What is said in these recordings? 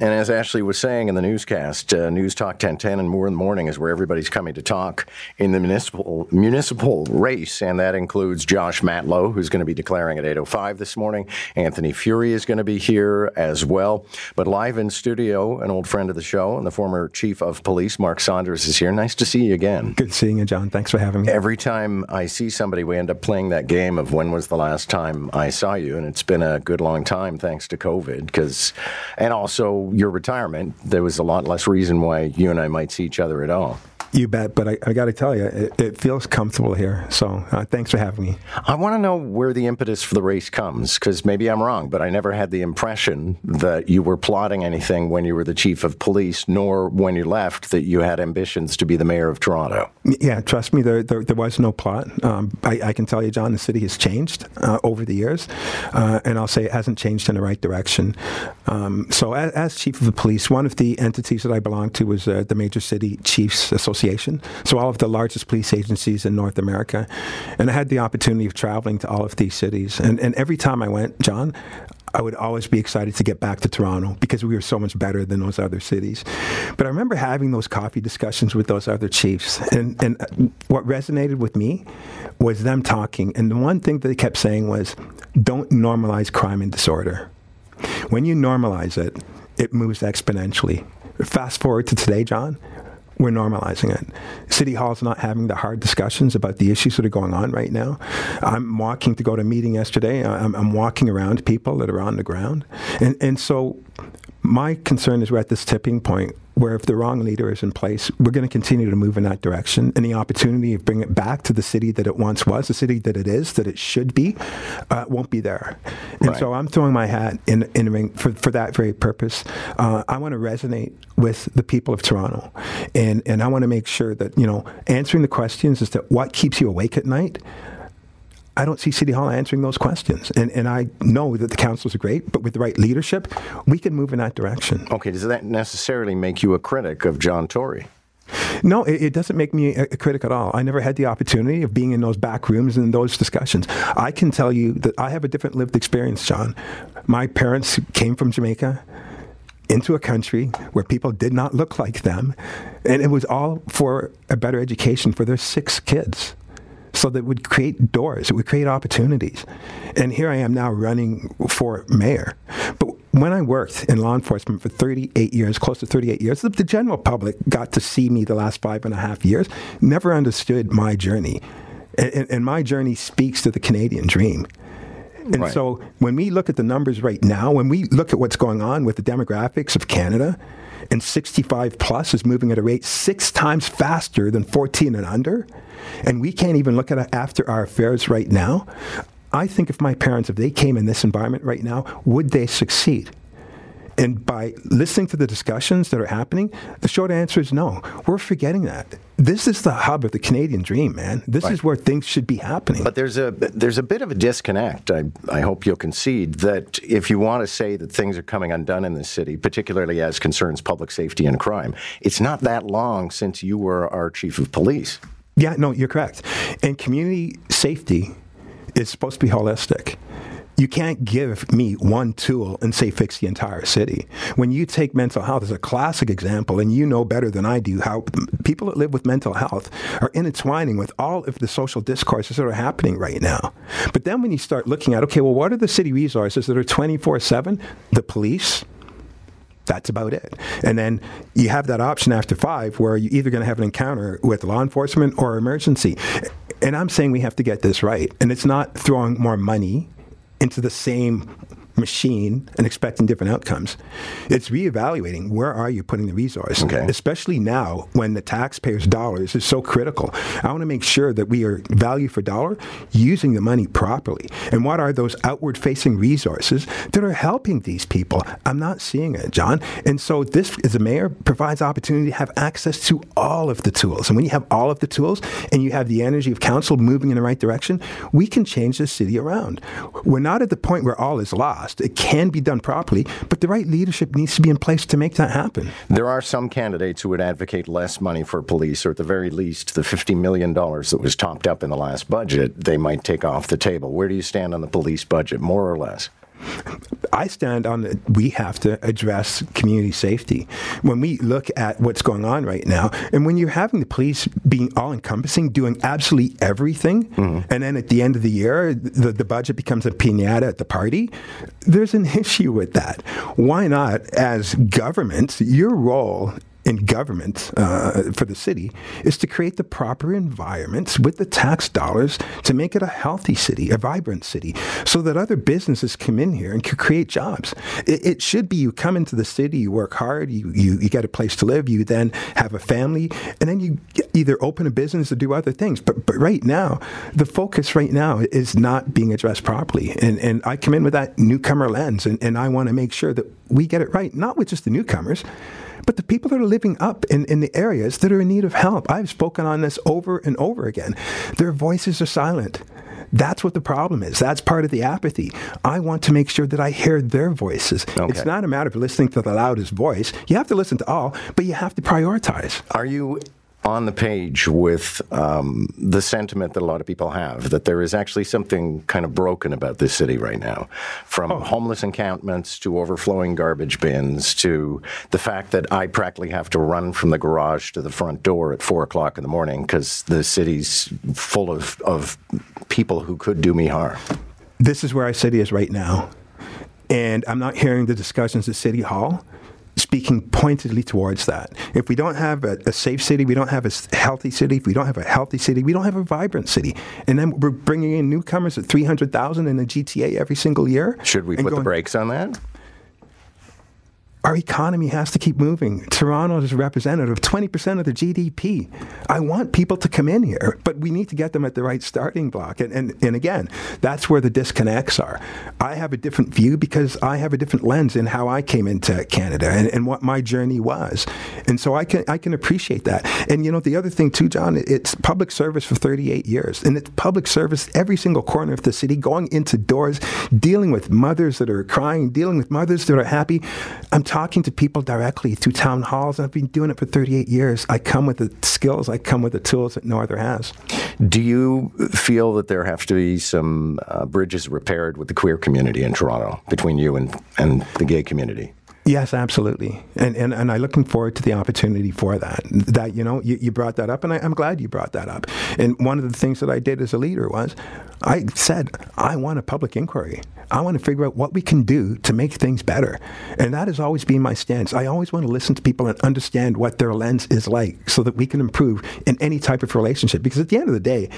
And as Ashley was saying in the newscast, uh, News Talk 1010 and Moore in the Morning is where everybody's coming to talk in the municipal municipal race, and that includes Josh Matlow, who's going to be declaring at 8:05 this morning. Anthony Furey is going to be here as well. But live in studio, an old friend of the show and the former chief of police, Mark Saunders, is here. Nice to see you again. Good seeing you, John. Thanks for having me. Every time I see somebody, we end up playing that game of when was the last time I saw you, and it's been a good long time thanks to COVID, because and also your retirement, there was a lot less reason why you and I might see each other at all. You bet, but I, I got to tell you, it, it, feels comfortable here. So uh, thanks for having me. I want to know where the impetus for the race comes, because maybe I'm wrong, but I never had the impression that you were plotting anything when you were the chief of police, nor when you left that you had ambitions to be the mayor of Toronto. Yeah, trust me, there, there, there was no plot. Um, I, I, can tell you, John, the city has changed uh, over the years, uh, and I'll say it hasn't changed in the right direction. Um, so, as, as, chief of the police, one of the entities that I belong to was uh, the Major City Chiefs Association Association, so all of the largest police agencies in North America. And I had the opportunity of traveling to all of these cities. And, and every time I went, John, I would always be excited to get back to Toronto because we were so much better than those other cities. But I remember having those coffee discussions with those other chiefs. And, and what resonated with me was them talking. And the one thing that they kept saying was don't normalize crime and disorder. When you normalize it, it moves exponentially. Fast forward to today, John, we're normalizing it. City Hall's not having the hard discussions about the issues that are going on right now. I'm walking to go to a meeting yesterday. I'm, I'm walking around people that are on the ground. And, and so my concern is we're at this tipping point where if the wrong leader is in place, we're going to continue to move in that direction. And the opportunity of bringing it back to the city that it once was, the city that it is, that it should be, uh, won't be there. And right. so I'm throwing my hat in, in the ring for, for that very purpose. Uh, I want to resonate with the people of Toronto. And, and I want to make sure that, you know, answering the questions as to what keeps you awake at night, I don't see City Hall answering those questions. And, and I know that the councils are great, but with the right leadership, we can move in that direction. Okay, does that necessarily make you a critic of John Tory? No, it, it, doesn't make me a, a, critic at all. I never had the opportunity of being in those back rooms and those discussions. I can tell you that I have a different lived experience, John. My parents came from Jamaica into a country where people did not look like them, and it was all for a better education for their six kids so that would create doors, it would create opportunities. And here I am now running for mayor. But when I worked in law enforcement for 38 years, close to 38 years, the, the general public got to see me the last five and a half years, never understood my journey. And, and my journey speaks to the Canadian dream. And right. so when we look at the numbers right now, when we look at what's going on with the demographics of Canada, and 65 plus is moving at a rate six times faster than 14 and under, and we can't even look at after our affairs right now. I think if my parents, if they came in this environment right now, would they succeed? And by listening to the discussions that are happening, the short answer is no. We're forgetting that. This is the hub of the Canadian dream, man. This right. is where things should be happening. But there's a there's a bit of a disconnect. I, I hope you'll concede that if you want to say that things are coming undone in this city, particularly as concerns public safety and crime, it's not that long since you were our chief of police. Yeah, no, you're correct. And community safety is supposed to be holistic. You can't give me one tool and say fix the entire city. When you take mental health as a classic example, and you know better than I do how people that live with mental health are intertwining with all of the social discourses that are happening right now. But then when you start looking at, okay, well, what are the city resources that are 24 7? The police, that's about it. And then you have that option after five where you're either going to have an encounter with law enforcement or emergency. And I'm saying we have to get this right. And it's not throwing more money into the same machine and expecting different outcomes. It's reevaluating where are you putting the resource, okay. especially now when the taxpayers' dollars is so critical. I want to make sure that we are value for dollar using the money properly. And what are those outward facing resources that are helping these people? I'm not seeing it, John. And so this, as a mayor, provides opportunity to have access to all of the tools. And when you have all of the tools and you have the energy of council moving in the right direction, we can change the city around. We're not at the point where all is lost It can be done properly, but the right leadership needs to be in place to make that happen. There are some candidates who would advocate less money for police, or at the very least, the $50 million that was topped up in the last budget, they might take off the table. Where do you stand on the police budget, more or less? I stand on the, we have to address community safety. When we look at what's going on right now, and when you're having the police being all encompassing, doing absolutely everything, mm-hmm. and then at the end of the year, the, the budget becomes a pinata at the party, there's an issue with that. Why not, as governments, your role in government uh, for the city is to create the proper environments with the tax dollars to make it a healthy city, a vibrant city, so that other businesses come in here and can create jobs. It, it should be you come into the city, you work hard, you, you, you get a place to live, you then have a family, and then you either open a business or do other things. But, but right now, the focus right now is not being addressed properly. And, and I come in with that newcomer lens, and, and I want to make sure that we get it right, not with just the newcomers but the people that are living up in, in the areas that are in need of help. I've spoken on this over and over again. Their voices are silent. That's what the problem is. That's part of the apathy. I want to make sure that I hear their voices. Okay. It's not a matter of listening to the loudest voice. You have to listen to all, but you have to prioritize. Are you on the page with um, the sentiment that a lot of people have that there is actually something kind of broken about this city right now, from oh. homeless encampments to overflowing garbage bins to the fact that I practically have to run from the garage to the front door at four o'clock in the morning because the city's full of, of people who could do me harm. This is where our city is right now. And I'm not hearing the discussions at City Hall speaking pointedly towards that. If we don't have a, a, safe city, we don't have a healthy city. If we don't have a healthy city, we don't have a vibrant city. And then we're bringing in newcomers at 300,000 in the GTA every single year. Should we put going, the brakes on that? Our economy has to keep moving. Toronto is representative of 20% of the GDP. I want people to come in here, but we need to get them at the right starting block. And, and, and again, that's where the disconnects are. I have a different view because I have a different lens in how I came into Canada and, and what my journey was. And so I can, I can appreciate that. And you know, the other thing too, John, it's public service for 38 years. And it's public service every single corner of the city, going into doors, dealing with mothers that are crying, dealing with mothers that are happy. I'm talking to people directly through town halls. and I've been doing it for 38 years. I come with the skills, I come with the tools that no other has. Do you feel that there have to be some uh, bridges repaired with the queer community in Toronto between you and, and the gay community? Yes, absolutely, and and and I'm looking forward to the opportunity for that. That you know, you, you brought that up, and I, am glad you brought that up. And one of the things that I did as a leader was, I said I want a public inquiry. I want to figure out what we can do to make things better, and that has always been my stance. I always want to listen to people and understand what their lens is like, so that we can improve in any type of relationship. Because at the end of the day,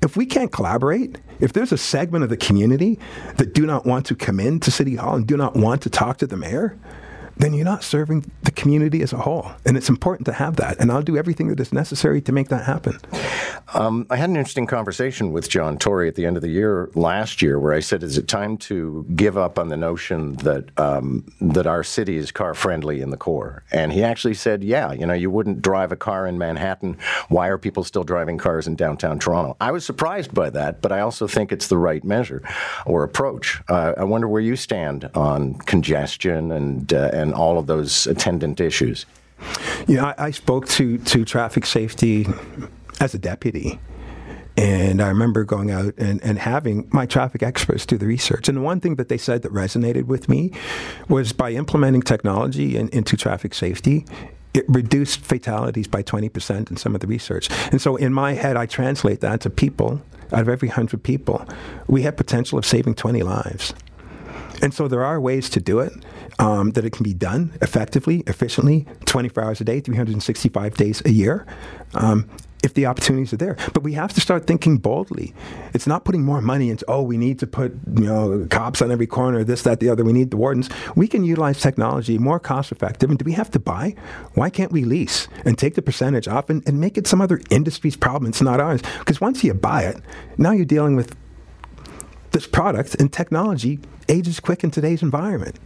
if we can't collaborate, if there's a segment of the community that do not want to come into City Hall and do not want to talk to the mayor then you're not serving the community as a whole. And it's important to have that. And I'll do everything that is necessary to make that happen. Um, I had an interesting conversation with John Tory at the end of the year last year where I said, is it time to give up on the notion that, um, that our city is car friendly in the core? And he actually said, yeah, you know, you wouldn't drive a car in Manhattan. Why are people still driving cars in downtown Toronto? I was surprised by that, but I also think it's the right measure or approach. Uh, I wonder where you stand on congestion and, uh, and and all of those attendant issues? Yeah, I, I spoke to, to traffic safety as a deputy. And I remember going out and, and having my traffic experts do the research. And the one thing that they said that resonated with me was by implementing technology in, into traffic safety, it reduced fatalities by 20% in some of the research. And so in my head, I translate that to people. Out of every 100 people, we have potential of saving 20 lives. And so there are ways to do it, um, that it can be done effectively, efficiently, 24 hours a day, 365 days a year. Um, if the opportunities are there. But we have to start thinking boldly. It's not putting more money into, oh, we need to put, you know, cops on every corner, this, that, the other, we need the wardens. We can utilize technology more cost effective. And do we have to buy? Why can't we lease and take the percentage off and, and make it some other industry's problem? It's not ours. Because once you buy it, now you're dealing with this product and technology ages quick in today's environment.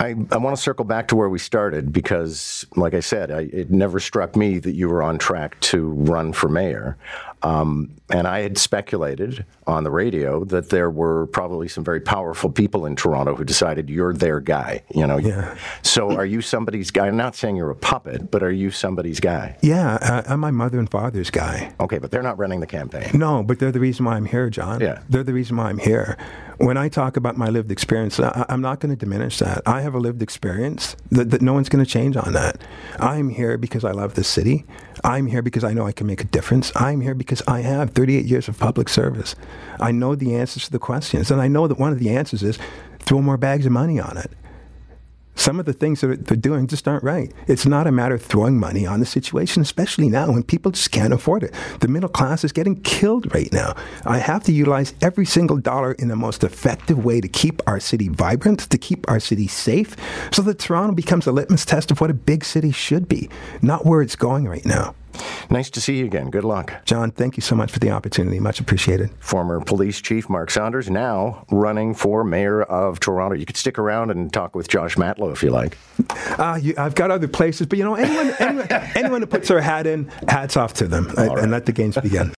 I, I want to circle back to where we started because, like I said, I, it never struck me that you were on track to run for mayor. Um, and I had speculated on the radio that there were probably some very powerful people in Toronto who decided you're their guy. You know. Yeah. So are you somebody's guy? I'm not saying you're a puppet, but are you somebody's guy? Yeah, I, I'm my mother and father's guy. Okay, but they're not running the campaign. No, but they're the reason why I'm here, John. Yeah. They're the reason why I'm here. When I talk about my lived experience, I, I'm not going to diminish that. I have a lived experience that, that no one's going to change on that. I'm here because I love this city. I'm here because I know I can make a difference. I'm here because I have 38 years of public service. I know the answers to the questions. And I know that one of the answers is throw more bags of money on it. Some of the things that they're doing just aren't right. It's not a matter of throwing money on the situation, especially now when people just can't afford it. The middle class is getting killed right now. I have to utilize every single dollar in the most effective way to keep our city vibrant, to keep our city safe, so that Toronto becomes a litmus test of what a big city should be, not where it's going right now. Nice to see you again. Good luck. John, thank you so much for the opportunity. Much appreciated. Former police chief Mark Saunders, now running for mayor of Toronto. You could stick around and talk with Josh Matlow if you like. Uh, you, I've got other places, but you know, anyone, anyone, anyone who puts their hat in, hats off to them, and let the games begin.